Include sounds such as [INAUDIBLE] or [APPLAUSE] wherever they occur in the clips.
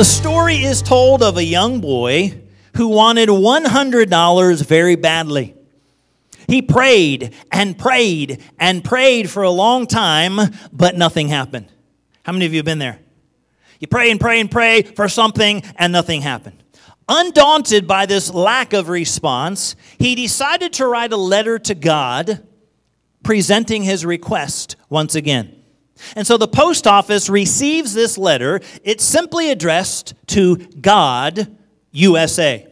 the story is told of a young boy who wanted $100 very badly. He prayed and prayed and prayed for a long time, but nothing happened. How many of you have been there? You pray and pray and pray for something, and nothing happened. Undaunted by this lack of response, he decided to write a letter to God presenting his request once again. And so the post office receives this letter. It's simply addressed to God, USA.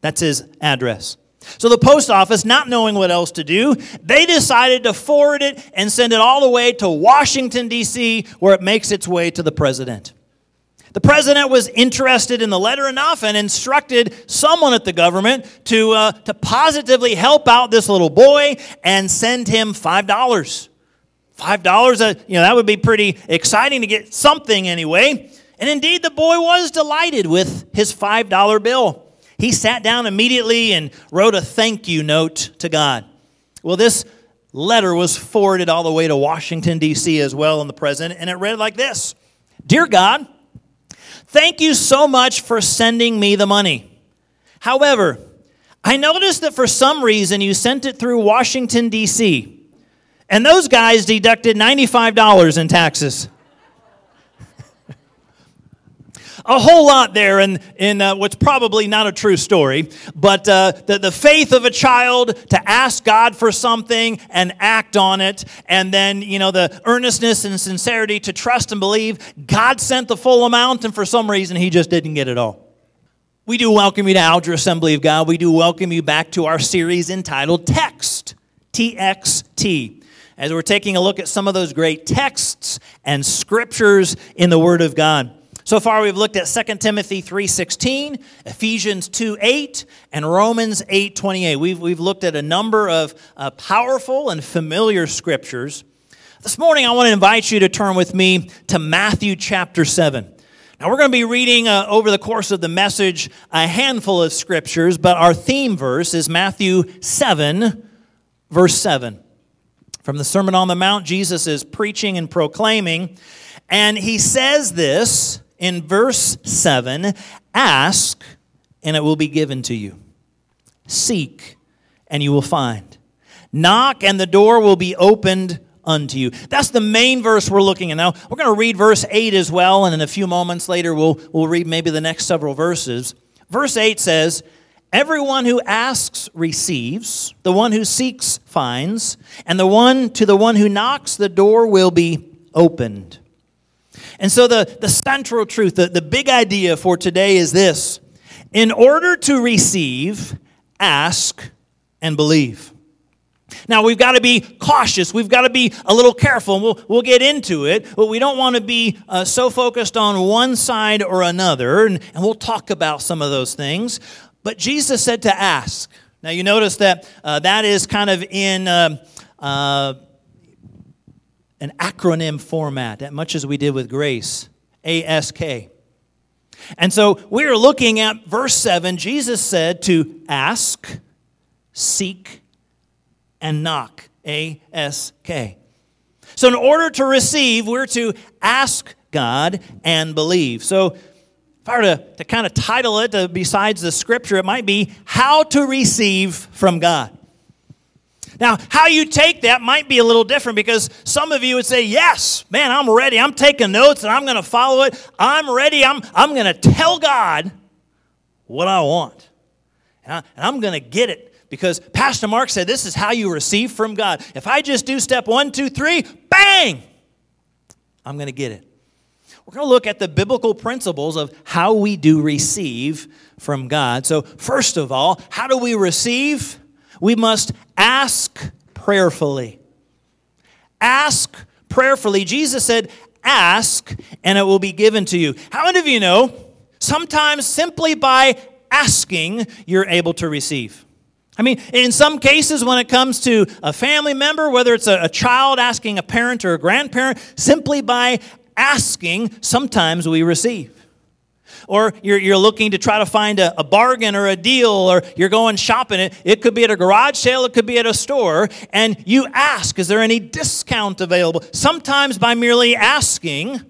That's his address. So the post office, not knowing what else to do, they decided to forward it and send it all the way to Washington, D.C., where it makes its way to the president. The president was interested in the letter enough and instructed someone at the government to, uh, to positively help out this little boy and send him $5. $5, uh, you know, that would be pretty exciting to get something anyway. And indeed, the boy was delighted with his $5 bill. He sat down immediately and wrote a thank you note to God. Well, this letter was forwarded all the way to Washington, D.C. as well, and the president, and it read like this Dear God, Thank you so much for sending me the money. However, I noticed that for some reason you sent it through Washington, D.C., and those guys deducted $95 in taxes. a whole lot there in, in uh, what's probably not a true story, but uh, the, the faith of a child to ask God for something and act on it, and then, you know, the earnestness and sincerity to trust and believe God sent the full amount, and for some reason, he just didn't get it all. We do welcome you to Alger Assembly of God. We do welcome you back to our series entitled Text, TXT as we're taking a look at some of those great texts and scriptures in the Word of God. So far we've looked at 2 Timothy 3:16, Ephesians 2:8, and Romans 8:28. We've, we've looked at a number of uh, powerful and familiar scriptures. This morning I want to invite you to turn with me to Matthew chapter 7. Now, we're going to be reading uh, over the course of the message a handful of scriptures, but our theme verse is Matthew 7, verse 7. From the Sermon on the Mount, Jesus is preaching and proclaiming, and he says this in verse 7 Ask, and it will be given to you. Seek, and you will find. Knock, and the door will be opened unto you. That's the main verse we're looking at. Now, we're going to read verse 8 as well, and in a few moments later, we'll, we'll read maybe the next several verses. Verse 8 says, Everyone who asks receives, the one who seeks finds, and the one to the one who knocks, the door will be opened. And so, the, the central truth, the, the big idea for today is this in order to receive, ask and believe. Now, we've got to be cautious. We've got to be a little careful, and we'll, we'll get into it. But we don't want to be uh, so focused on one side or another, and, and we'll talk about some of those things. But Jesus said to ask. Now, you notice that uh, that is kind of in. Uh, uh an acronym format, much as we did with grace ASK. And so we're looking at verse 7. Jesus said to ask, seek, and knock. A S K. So, in order to receive, we're to ask God and believe. So, I were to, to kind of title it uh, besides the scripture, it might be How to Receive from God. Now, how you take that might be a little different because some of you would say, Yes, man, I'm ready. I'm taking notes and I'm going to follow it. I'm ready. I'm, I'm going to tell God what I want. And, I, am going to get it because Pastor Mark said this is how you receive from God. If I just do step one, two, three, bang, I'm going to get it. We're going to look at the biblical principles of how we do receive from God. So, first of all, how do we receive? We must ask prayerfully. Ask prayerfully. Jesus said, Ask, and it will be given to you. How many of you know sometimes simply by asking, you're able to receive? I mean, in some cases, when it comes to a family member, whether it's a, a, child asking a parent or a grandparent, simply by asking, sometimes we receive or you're, you're looking to try to find a, a bargain or a deal, or you're going shopping. It, it could be at a garage sale, it could be at a store, and you ask, Is there any discount available? Sometimes by merely asking,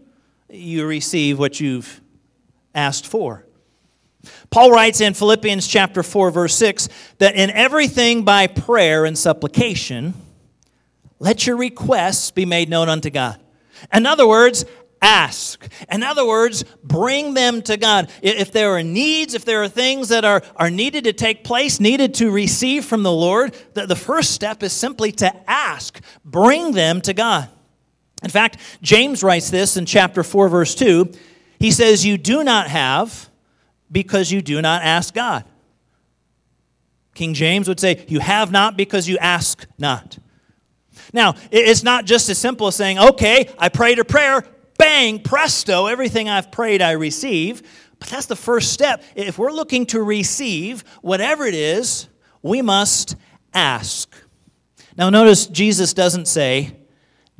you receive what you've asked for. Paul writes in Philippians chapter 4 verse 6 that in everything by prayer and supplication let your requests be made known unto God. In other words, ask. In other words, bring them to God. If there are needs, if there are things that are, are needed to take place, needed to receive from the Lord, the, the first step is simply to ask. Bring them to God. In fact, James writes this in chapter 4, verse 2. He says, You do not have because you do not ask God. King James would say, You have not because you ask not. Now, it's not just as simple as saying, Okay, I prayed a prayer, bang, presto, everything I've prayed I receive. But that's the first step. If we're looking to receive whatever it is, we must ask. Now, notice Jesus doesn't say,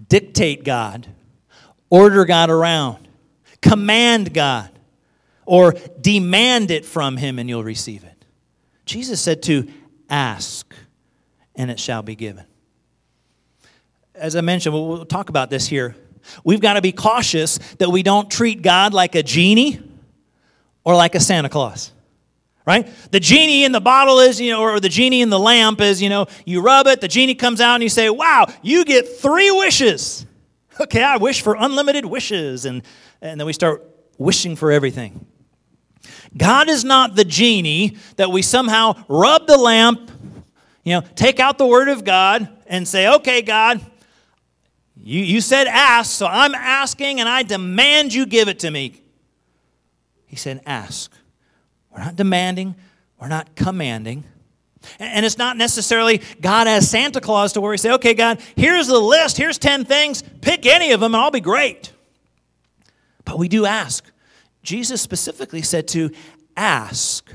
dictate God, order God around, command God, or demand it from Him and you'll receive it. Jesus said to ask, and it shall be given. As I mentioned, we'll talk about this here We've got to be cautious that we don't treat God like a genie or like a Santa Claus. Right? The genie in the bottle is, you know, or the genie in the lamp is, you know, you rub it, the genie comes out and you say, wow, you get three wishes. [LAUGHS] Okay, I wish for unlimited wishes. And, and then we start wishing for everything. God is not the genie that we somehow rub the lamp, you know, take out the word of God and say, okay, God, you, you said ask, so I'm asking and I demand you give it to me. He said, ask. We're not demanding, we're not commanding. And it's not necessarily God as Santa Claus to where he say, okay, God, here's the list, here's 10 things, pick any of them and I'll be great. But we do ask. Jesus specifically said to ask.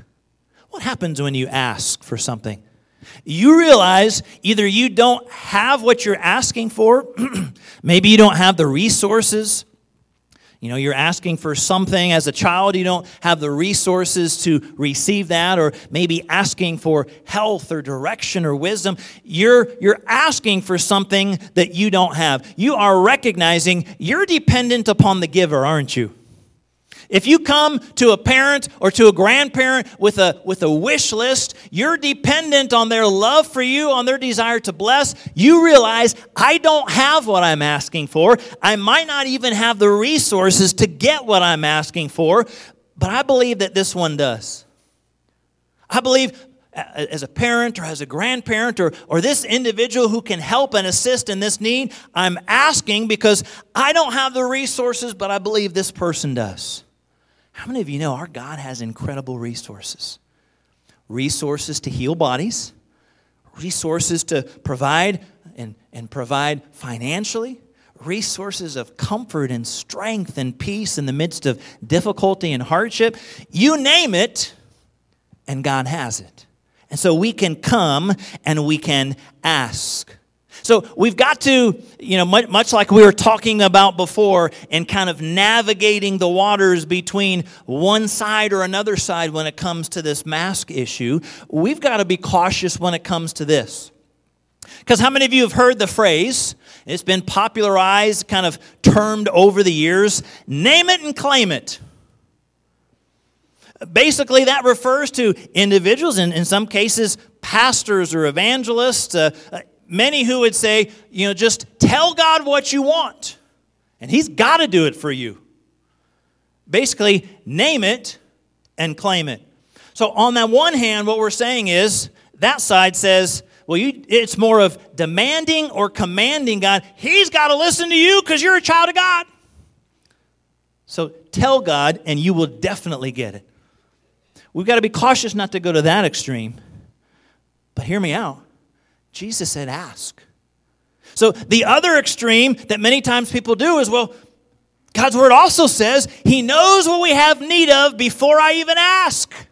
What happens when you ask for something? You realize either you don't have what you're asking for, [CLEARS THROAT] maybe you don't have the resources. You know, you're asking for something as a child, you don't have the resources to receive that, or maybe asking for health or direction or wisdom. You're, you're asking for something that you don't have. You are recognizing you're dependent upon the giver, aren't you? If you come to a parent or to a grandparent with a, with a wish list, you're dependent on their love for you, on their desire to bless. You realize, I don't have what I'm asking for. I might not even have the resources to get what I'm asking for, but I believe that this one does. I believe as a parent or as a grandparent or, or this individual who can help and assist in this need, I'm asking because I don't have the resources, but I believe this person does. How many of you know our God has incredible resources? Resources to heal bodies, resources to provide and, and provide financially, resources of comfort and strength and peace in the midst of difficulty and hardship. You name it, and God has it. And so we can come and we can ask. So we've got to, you know, much, much like we were talking about before, and kind of navigating the waters between one side or another side when it comes to this mask issue, we've got to be cautious when it comes to this. Because how many of you have heard the phrase? It's been popularized, kind of termed over the years name it and claim it. Basically, that refers to individuals, and in some cases, pastors or evangelists, uh, many who would say, you know, just tell God what you want, and He's got to do it for you. Basically, name it and claim it. So, on that one hand, what we're saying is that side says, well, you, it's more of demanding or commanding God. He's got to listen to you because you're a child of God. So tell God, and you will definitely get it. We've got to be cautious not to go to that extreme. But hear me out. Jesus said, ask. So the other extreme that many times people do is, well, God's word also says he knows what we have need of before I even ask. [LAUGHS]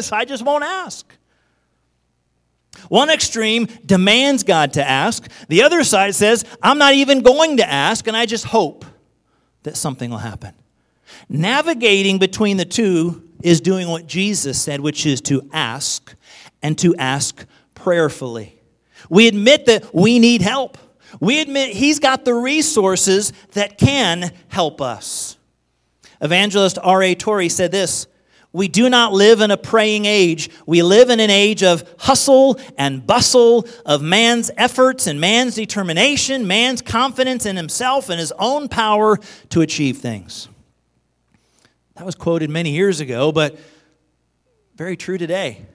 So I just won't ask. One extreme demands God to ask. The other side says, I'm not even going to ask, and I just hope that something will happen. Navigating between the two is doing what Jesus said, which is to ask and to ask prayerfully. We admit that we need help. We admit He's got the resources that can help us. Evangelist R.A. Torrey said this We do not live in a praying age. We live in an age of hustle and bustle, of man's efforts and man's determination, man's confidence in himself and his own power to achieve things. That was quoted many years ago, but very true today.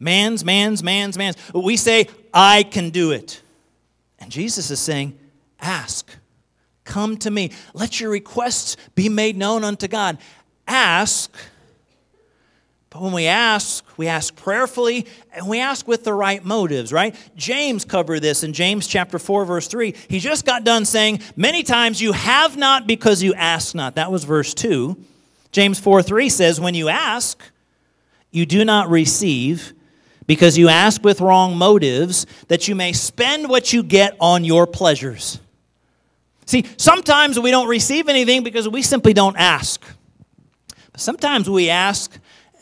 Man's, man's, man's, man's. We say, I can do it. And Jesus is saying, Ask. Come to me. Let your requests be made known unto God. Ask. But when we ask, we ask prayerfully and we ask with the right motives, right? James covered this in James chapter 4 verse 3. He just got done saying, "Many times you have not because you ask not." That was verse 2. James 4 3 says, When you ask, you do not receive because you ask with wrong motives, that you may spend what you get on your pleasures. See, sometimes we don't receive anything because we simply don't ask. But sometimes we ask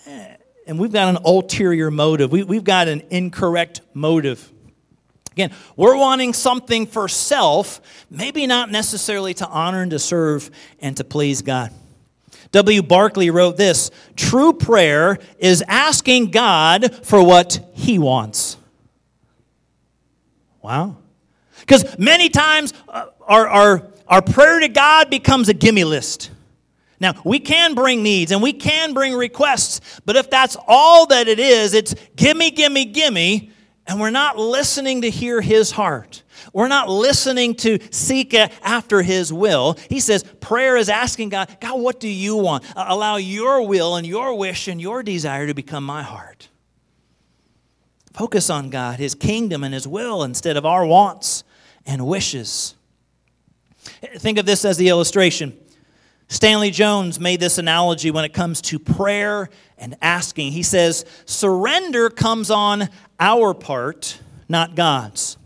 eh, and we've got an ulterior motive, we, we've got an incorrect motive. Again, we're wanting something for self, maybe not necessarily to honor and to serve and to please God. W. Barclay wrote this True prayer is asking God for what He wants. Wow. Because many times uh, our, our, our prayer to God becomes a gimme list. Now, we can bring needs and we can bring requests, but if that's all that it is, it's gimme, gimme, gimme, and we're not listening to hear His heart. We're not listening to seek after His will. He says prayer is asking God, God, what do you want? Allow your will and your wish and your desire to become my heart. Focus on God, His kingdom, and His will instead of our wants and wishes. Think of this as the illustration. Stanley Jones made this analogy when it comes to prayer and asking. He says, Surrender comes on our part, not God's.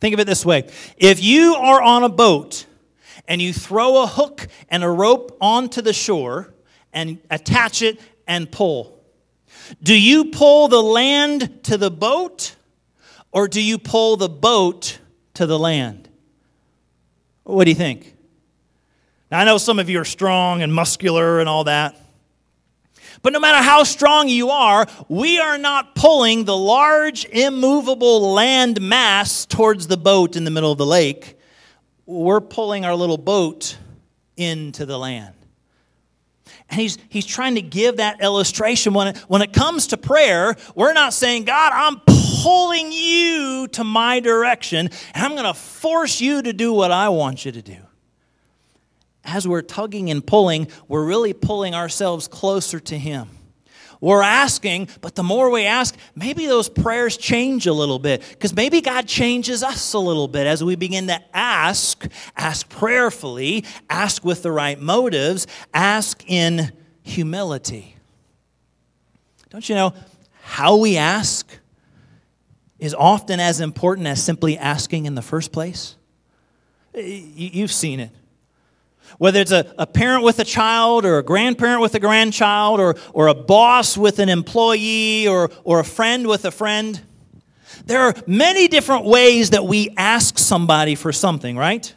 Think of it this way if you are on a boat and you throw a hook and a rope onto the shore and attach it and pull, do you pull the land to the boat or do you pull the boat to the land? What do you think? Now, I know some of you are strong and muscular and all that. But no matter how strong you are, we are not pulling the large, immovable land mass towards the boat in the middle of the lake. We're pulling our little boat into the land. And he's, he's trying to give that illustration. When it, when it comes to prayer, we're not saying, God, I'm pulling you to my direction, and I'm going to force you to do what I want you to do as we're tugging and pulling, we're really pulling ourselves closer to Him. We're asking, but the more we ask, maybe those prayers change a little bit because maybe God changes us a little bit as we begin to ask, ask prayerfully, ask with the right motives, ask in humility. Don't you know how we ask is often as important as simply asking in the first place? You've seen it. Whether it's a, a parent with a child, or a grandparent with a grandchild, or, or a boss with an employee, or, or a friend with a friend, there are many different ways that we ask somebody for something, right?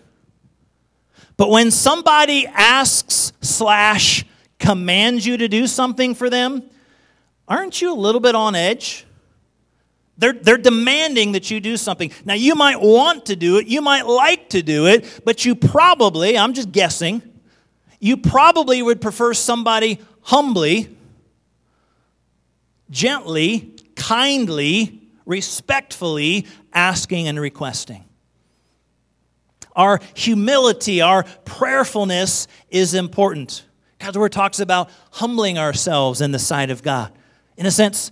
But when somebody asks slash commands you to do something for them, aren't you a little bit on edge? They're, they're demanding that you do something. Now, you might want to do it, you might like to do it, but you probably, I'm just guessing, you probably would prefer somebody humbly, gently, kindly, respectfully asking and requesting. Our humility, our prayerfulness is important. God's word talks about humbling ourselves in the sight of God. In a sense,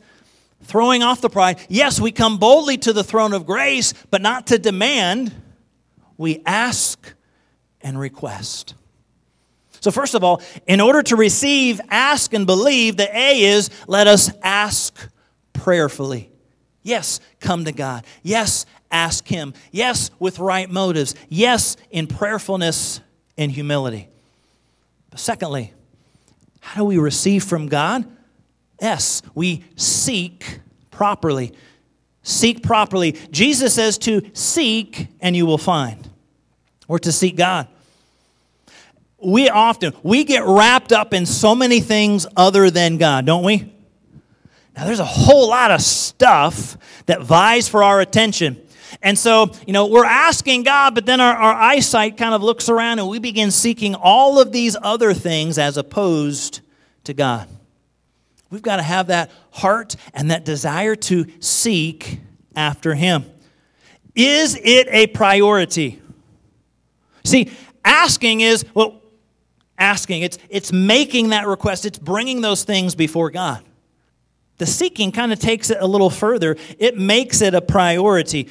throwing off the pride. Yes, we come boldly to the throne of grace, but not to demand. We ask and request. So, first of all, in order to receive, ask, and believe, the A is let us ask prayerfully. Yes, come to God. Yes, ask Him. Yes, with right motives. Yes, in prayerfulness and humility. But secondly, how do we receive from God? S, we seek properly. Seek properly. Jesus says to seek and you will find, or to seek God. we often we get wrapped up in so many things other than God, don't we? Now there's a whole lot of stuff that vies for our attention. And so, you know, we're asking God, but then our, our eyesight kind of looks around and we begin seeking all of these other things as opposed to God. We've got to have that heart and that desire to seek after Him. Is it a priority? See, asking is, well, asking, it's, it's making that request, it's bringing those things before God. The seeking kind of takes it a little further. It makes it a priority.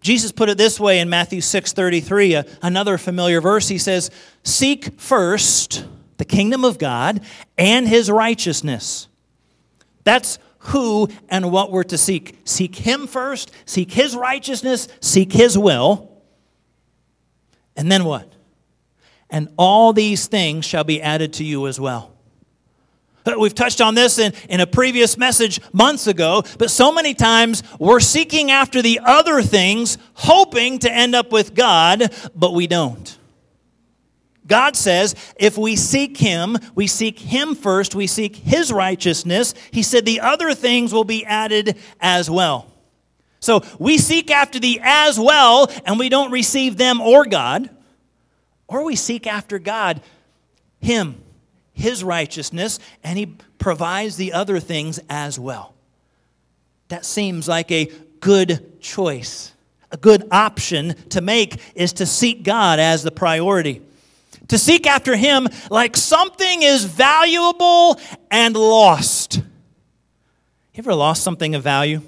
Jesus put it this way in Matthew 6:33, another familiar verse. He says, "Seek first the kingdom of God and his righteousness." That's who and what we're to seek. Seek him first, seek his righteousness, seek his will. And then what? And all these things shall be added to you as well. Uh, we've touched on this in, in a previous message months ago, but so many times we're seeking after the other things, hoping to end up with God, but we don't. God says if we seek Him, we seek Him first, we seek His righteousness, He said the other things will be added as well. So we seek after the as well, and we don't receive them or God, or we seek after God, Him his righteousness, and he provides the other things as well. That seems like a good choice. A good option to make is to seek God as the priority. To seek after him like something is valuable and lost. You ever lost something of value?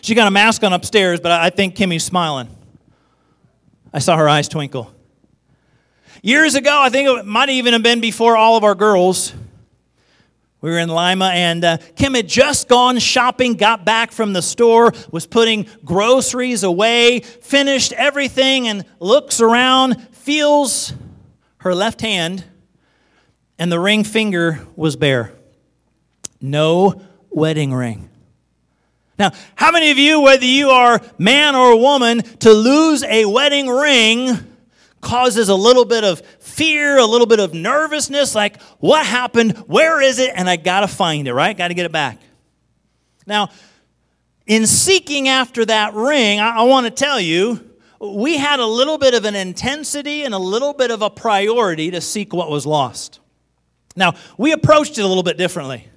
She got a mask on upstairs, but I think Kimmy's smiling. I saw her eyes twinkle. Years ago, I think it might even have been before all of our girls. We were in Lima, and uh, Kim had just gone shopping, got back from the store, was putting groceries away, finished everything, and looks around, feels her left hand, and the ring finger was bare. No wedding ring. Now, how many of you, whether you are man or woman, to lose a wedding ring causes a little bit of fear, a little bit of nervousness like, what happened? Where is it? And I got to find it, right? Got to get it back. Now, in seeking after that ring, I, I want to tell you, we had a little bit of an intensity and a little bit of a priority to seek what was lost. Now, we approached it a little bit differently.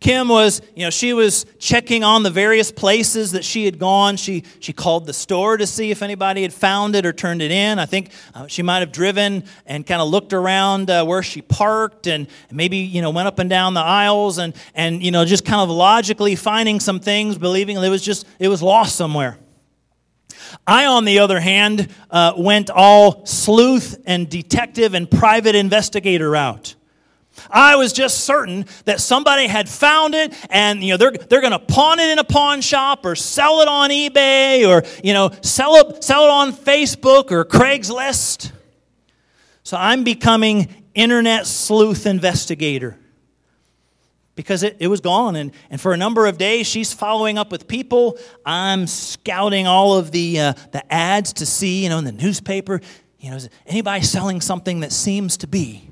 Kim was, you know, she was checking on the various places that she had gone. She, she called the store to see if anybody had found it or turned it in. I think uh, she might have driven and kind of looked around uh, where she parked and maybe, you know, went up and down the aisles and, and, you know, just kind of logically finding some things, believing it was just, it was lost somewhere. I, on the other hand, uh, went all sleuth and detective and private investigator route. I was just certain that somebody had found it and you know they're, they're going to pawn it in a pawn shop or sell it on eBay or you know sell it, sell it on Facebook or Craigslist. So I'm becoming internet sleuth investigator because it, it was gone. And, and for a number of days, she's following up with people. I'm scouting all of the, uh, the ads to see, you know, in the newspaper, you know, is anybody selling something that seems to be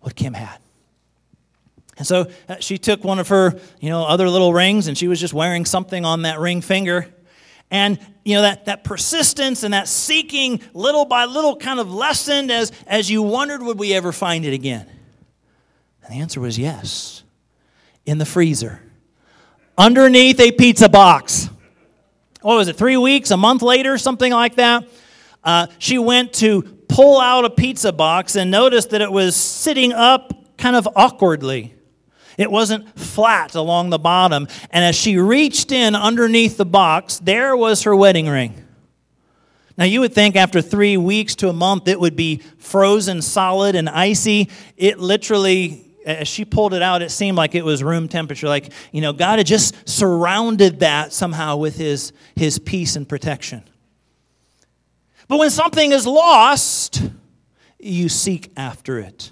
what Kim had. And so uh, she took one of her, you know, other little rings and she was just wearing something on that ring finger. And, you know, that, that persistence and that seeking little by little kind of lessened as, as you wondered, would we ever find it again? And the answer was yes. In the freezer. Underneath a pizza box. What was it, three weeks, a month later, something like that? Uh, she went to pull out a pizza box and noticed that it was sitting up kind of awkwardly. It wasn't flat along the bottom. And as she reached in underneath the box, there was her wedding ring. Now, you would think after three weeks to a month it would be frozen solid and icy. It literally, as she pulled it out, it seemed like it was room temperature. Like, you know, God had just surrounded that somehow with his, his peace and protection. But when something is lost, you seek after it.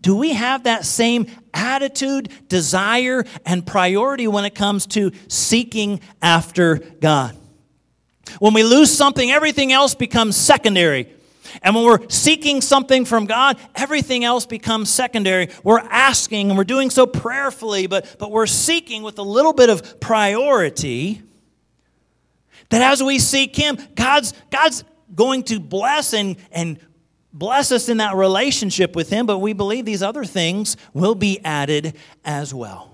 Do we have that same attitude, desire, and priority when it comes to seeking after God? When we lose something, everything else becomes secondary. And when we're seeking something from God, everything else becomes secondary. We're asking and we're doing so prayerfully, but, but we're seeking with a little bit of priority. That as we seek Him, God's, God's going to bless and, and bless us in that relationship with Him, but we believe these other things will be added as well.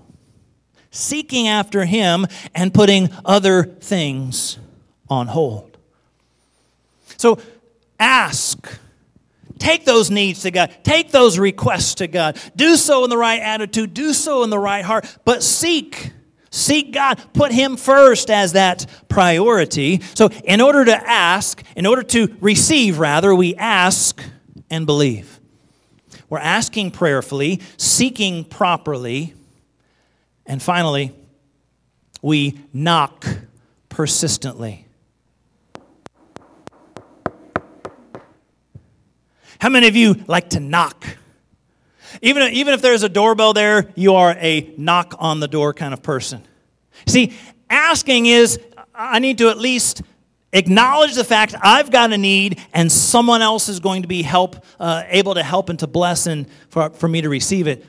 Seeking after Him and putting other things on hold. So ask. Take those needs to God. Take those requests to God. Do so in the right attitude. Do so in the right heart. But seek. Seek God. Put Him first as that priority. So, in order to ask, in order to receive, rather, we ask and believe. We're asking prayerfully, seeking properly, and finally, we knock persistently. How many of you like to knock? Even, even if there's a doorbell there, you are a knock on the door kind of person. See, asking is I need to at least acknowledge the fact I've got a need and someone else is going to be help, uh, able to help and to bless and for, for me to receive it.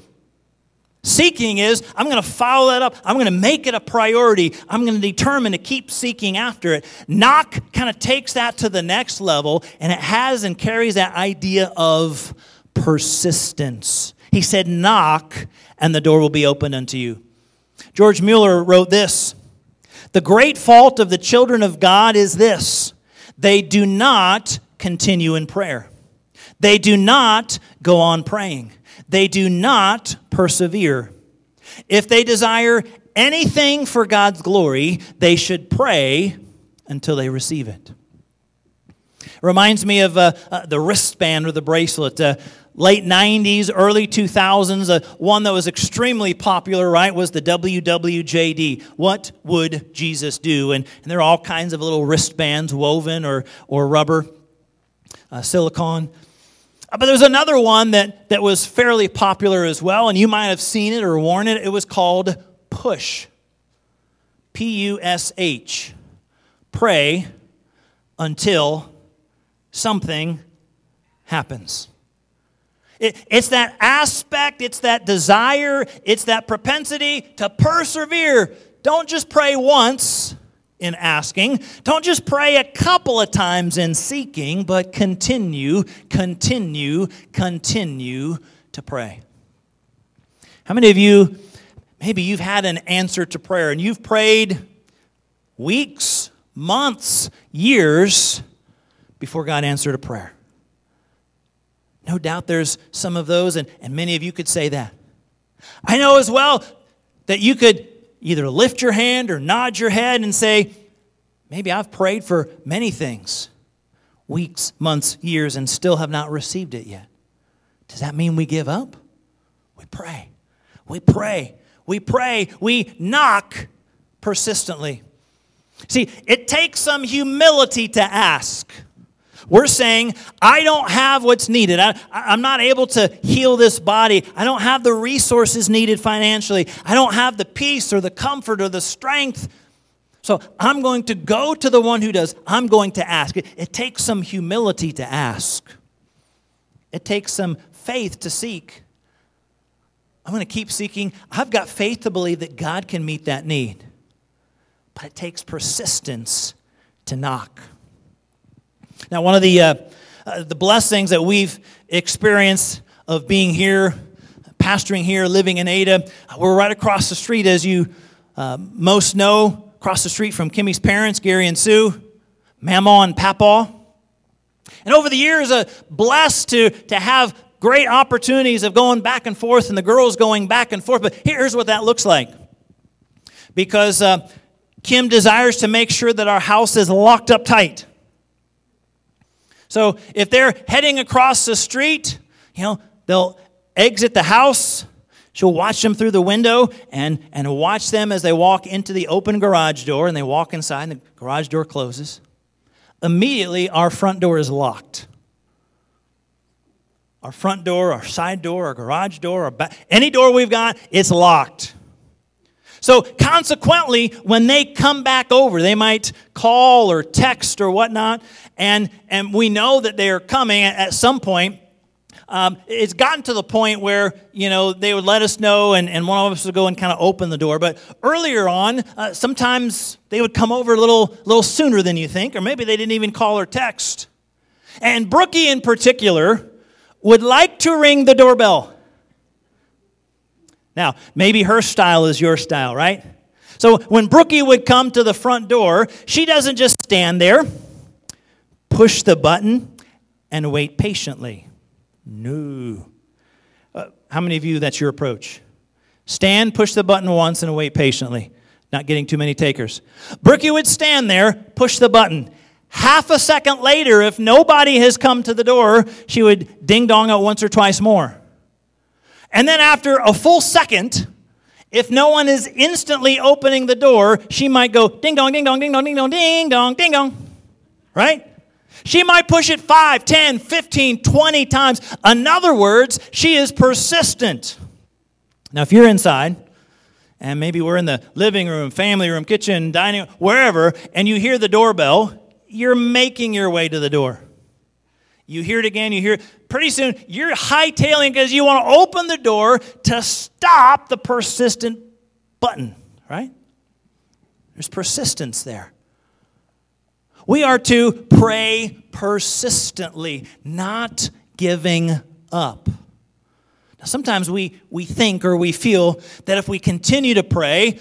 Seeking is, I'm going to follow that up. I'm going to make it a priority. I'm going to determine to keep seeking after it. Knock kind of takes that to the next level, and it has and carries that idea of persistence. He said, Knock, and the door will be opened unto you. George Mueller wrote this The great fault of the children of God is this they do not continue in prayer, they do not go on praying they do not persevere. If they desire anything for God's glory, they should pray until they receive it. Reminds me of uh, uh, the wristband or the bracelet. Uh, late 90s, early 2000s, uh, one that was extremely popular, right, was the WWJD. What would Jesus do? And, and there are all kinds of little wristbands, woven or, or rubber, uh, silicone. Uh, but there's another one that, that was fairly popular as well, and you might have seen it or worn it. It was called Push. P U S H. Pray until something happens. It, it's that aspect, it's that desire, it's that propensity to persevere. Don't just pray once, in asking. Don't just pray a couple of times in seeking, but continue, continue, continue to pray. How many of you, maybe you've had an answer to prayer and you've prayed weeks, months, years before God answered a prayer? No doubt there's some of those, and, and many of you could say that. I know as well that you could either lift your hand or nod your head and say, Maybe I've prayed for many things, weeks, months, years, and still have not received it yet. Does that mean we give up? We pray. We pray. We pray. We knock persistently. See, it takes some humility to ask. We're saying, I don't have what's needed. I, am not able to heal this body. I don't have the resources needed financially. I don't have the peace or the comfort or the strength. So I'm going to go to the one who does. I'm going to ask. It, it takes some humility to ask, it takes some faith to seek. I'm going to keep seeking. I've got faith to believe that God can meet that need. But it takes persistence to knock. Now, one of the, uh, uh, the blessings that we've experienced of being here, pastoring here, living in Ada, we're right across the street, as you uh, most know, across the street from Kimmy's parents, Gary and Sue, Mama and Papa. And over the years, uh, blessed to, to have great opportunities of going back and forth and the girls going back and forth. But here's what that looks like. Because uh, Kim desires to make sure that our house is locked up tight. So if they're heading across the street, you know, they'll exit the house. She'll watch them through the window and, and watch them as they walk into the open garage door and they walk inside and the garage door closes. Immediately, our front door is locked. Our front door, our side door, our garage door, our back, any door we've got, it's locked. So, consequently, when they come back over, they might call or text or whatnot, and, and we know that they are coming at some point. Um, it's gotten to the point where, you know, they would let us know, and, and one of us would go and kind of open the door. But earlier on, uh, sometimes they would come over a little, little sooner than you think, or maybe they didn't even call or text. And Brookie, in particular, would like to ring the doorbell. Now, maybe her style is your style, right? So when Brookie would come to the front door, she doesn't just stand there, push the button, and wait patiently. No. Uh, how many of you that's your approach? Stand, push the button once, and wait patiently. Not getting too many takers. Brookie would stand there, push the button. Half a second later, if nobody has come to the door, she would ding dong it once or twice more. And then after a full second, if no one is instantly opening the door, she might go ding dong, ding dong, ding dong, ding dong, ding dong, ding dong. Right? She might push it 5, 10, 15, 20 times. In other words, she is persistent. Now, if you're inside, and maybe we're in the living room, family room, kitchen, dining, wherever, and you hear the doorbell, you're making your way to the door. You hear it again, you hear. Pretty soon, you're hightailing because you want to open the door to stop the persistent button, right? There's persistence there. We are to pray persistently, not giving up. Now, sometimes we, we think or we feel that if we continue to pray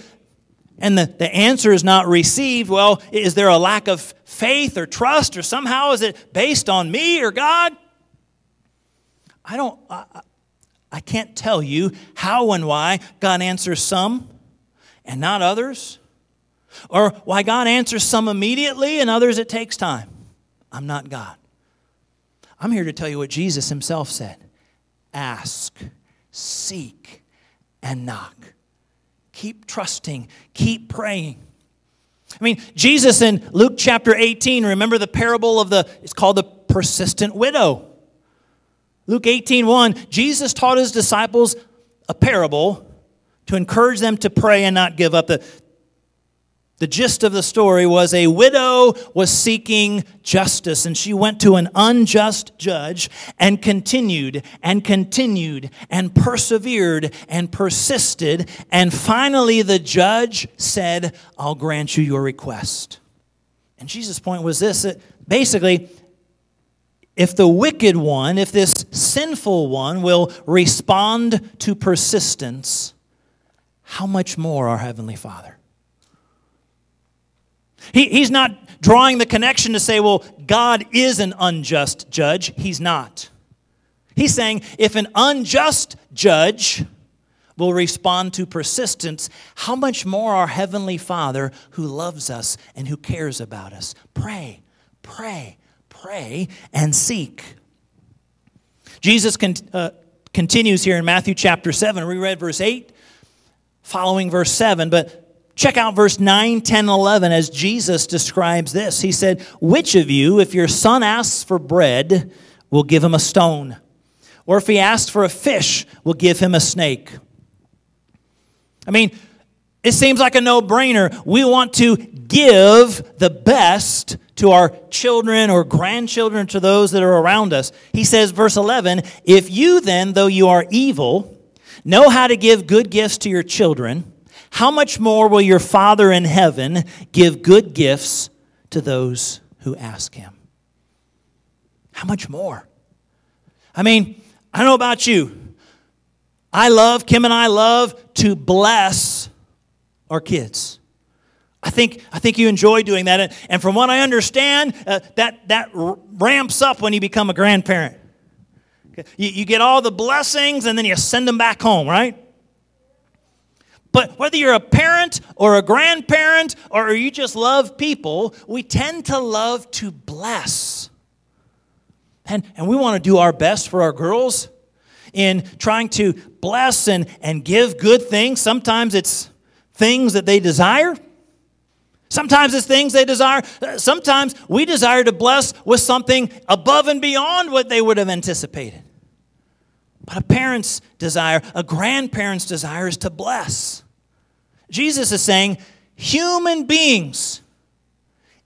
and the, the answer is not received, well, is there a lack of faith or trust or somehow is it based on me or God? I don't, I, I can't tell you how and why God answers some and not others. Or why God answers some immediately and others it takes time. I'm not God. I'm here to tell you what Jesus himself said ask, seek, and knock. Keep trusting, keep praying. I mean, Jesus in Luke chapter 18, remember the parable of the, it's called the persistent widow. Luke 18, 1, Jesus taught his disciples a parable to encourage them to pray and not give up. The, the gist of the story was a widow was seeking justice, and she went to an unjust judge and continued and continued and persevered and persisted. And finally, the judge said, I'll grant you your request. And Jesus' point was this that basically, if the wicked one, if this sinful one will respond to persistence, how much more our Heavenly Father? He, he's not drawing the connection to say, well, God is an unjust judge. He's not. He's saying if an unjust judge will respond to persistence, how much more our Heavenly Father who loves us and who cares about us? Pray, pray, pray, and seek. Jesus con- uh, continues here in Matthew chapter 7. We read verse 8, following verse 7, but Check out verse 9, 10, 11 as Jesus describes this. He said, Which of you, if your son asks for bread, will give him a stone? Or if he asks for a fish, will give him a snake? I mean, it seems like a no brainer. We want to give the best to our children or grandchildren, to those that are around us. He says, verse 11, If you then, though you are evil, know how to give good gifts to your children, how much more will your Father in heaven give good gifts to those who ask him? How much more? I mean, I don't know about you. I love, Kim and I love to bless our kids. I think, I think you enjoy doing that. And from what I understand, uh, that, that ramps up when you become a grandparent. You, you get all the blessings and then you send them back home, right? But whether you're a parent or a grandparent or you just love people, we tend to love to bless. And, and we want to do our best for our girls in trying to bless and, and give good things. Sometimes it's things that they desire. Sometimes it's things they desire. Sometimes we desire to bless with something above and beyond what they would have anticipated. But a parent's desire, a grandparent's desire is to bless. Jesus is saying, human beings,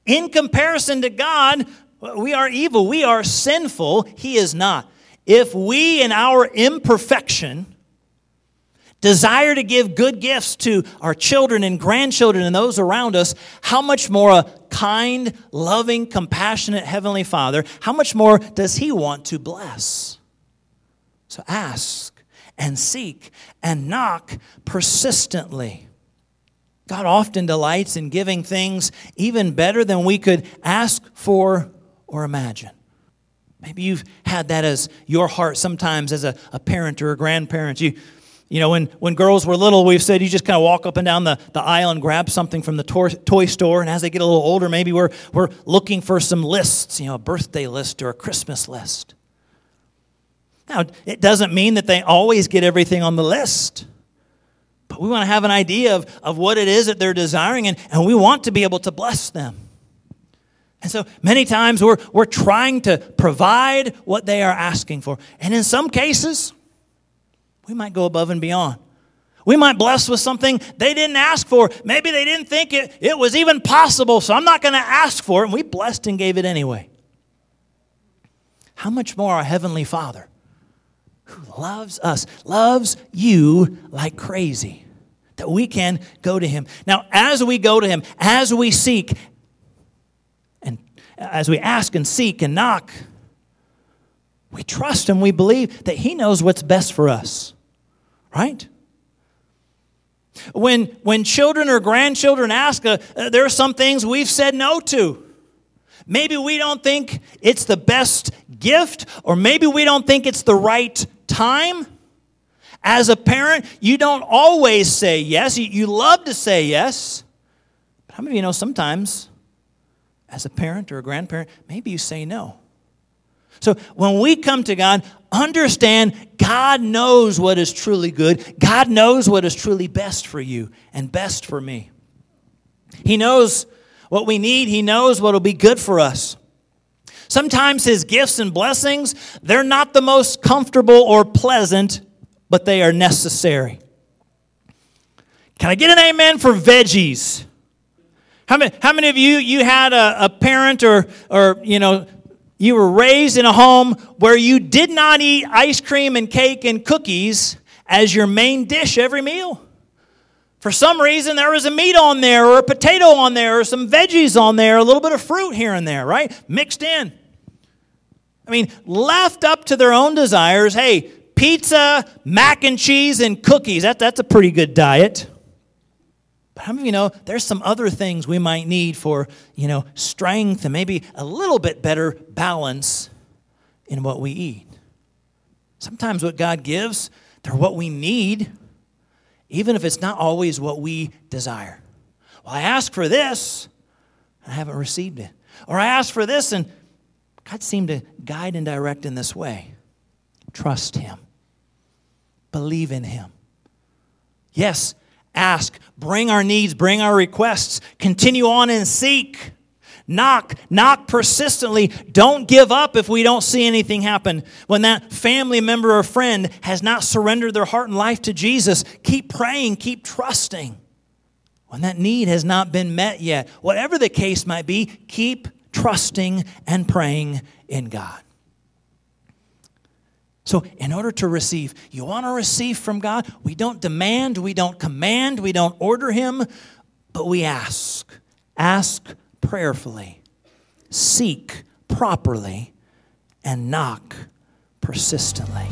in comparison to God, we are evil, we are sinful, He is not. If we, in our imperfection, desire to give good gifts to our children and grandchildren and those around us, how much more a kind, loving, compassionate Heavenly Father, how much more does He want to bless? So ask and seek and knock persistently. God often delights in giving things even better than we could ask for or imagine. Maybe you've had that as your heart sometimes as a, a parent or a grandparent. You, you know, when, when girls were little, we've said you just kind of walk up and down the, the aisle and grab something from the toy, toy store. And as they get a little older, maybe we're, we're looking for some lists, you know, a birthday list or a Christmas list. Now, it doesn't mean that they always get everything on the list. But we want to have an idea of, of what it is that they're desiring, and, and we want to be able to bless them. And so many times we're, we're trying to provide what they are asking for. And in some cases, we might go above and beyond. We might bless with something they didn't ask for. Maybe they didn't think it, it was even possible, so I'm not going to ask for it. And we blessed and gave it anyway. How much more our Heavenly Father, who loves us, loves you like crazy, that we can go to Him. Now, as we go to Him, as we seek, and as we ask and seek and knock, we trust and we believe that He knows what's best for us. Right? When, when children or grandchildren ask, uh, uh, there are some things we've said no to. Maybe we don't think it's the best gift, or maybe we don't think it's the right time. As a parent, you don't always say yes. You, you love to say yes. But how many of you know sometimes, as a parent or a grandparent, maybe you say no? So when we come to God, understand God knows what is truly good. God knows what is truly best for you and best for me. He knows what we need, He knows what will be good for us. Sometimes His gifts and blessings, they're not the most comfortable or pleasant, but they are necessary. Can I get an amen for veggies? How many, how many of you you had a, a parent or or you know you were raised in a home where you did not eat ice cream and cake and cookies as your main dish every meal. For some reason, there was a meat on there, or a potato on there, or some veggies on there, a little bit of fruit here and there, right? Mixed in. I mean, left up to their own desires, hey, pizza, mac and cheese, and cookies, that, that's a pretty good diet. But how many of you know there's some other things we might need for, you know, strength and maybe a little bit better balance in what we eat? Sometimes what God gives, they're what we need, even if it's not always what we desire. Well, I asked for this, and I haven't received it. Or I asked for this, and God seemed to guide and direct in this way. Trust Him, believe in Him. Yes, ask, bring our needs, bring our requests, continue on and seek. Knock, knock persistently. Don't give up if we don't see anything happen. When that family member or friend has not surrendered their heart and life to Jesus, keep praying, keep trusting. When that need has not been met yet, whatever the case might be, keep trusting and praying in God. So, in order to receive, you want to receive from God? We don't demand, we don't command, we don't order Him, but we ask. Ask prayerfully, seek properly, and knock persistently.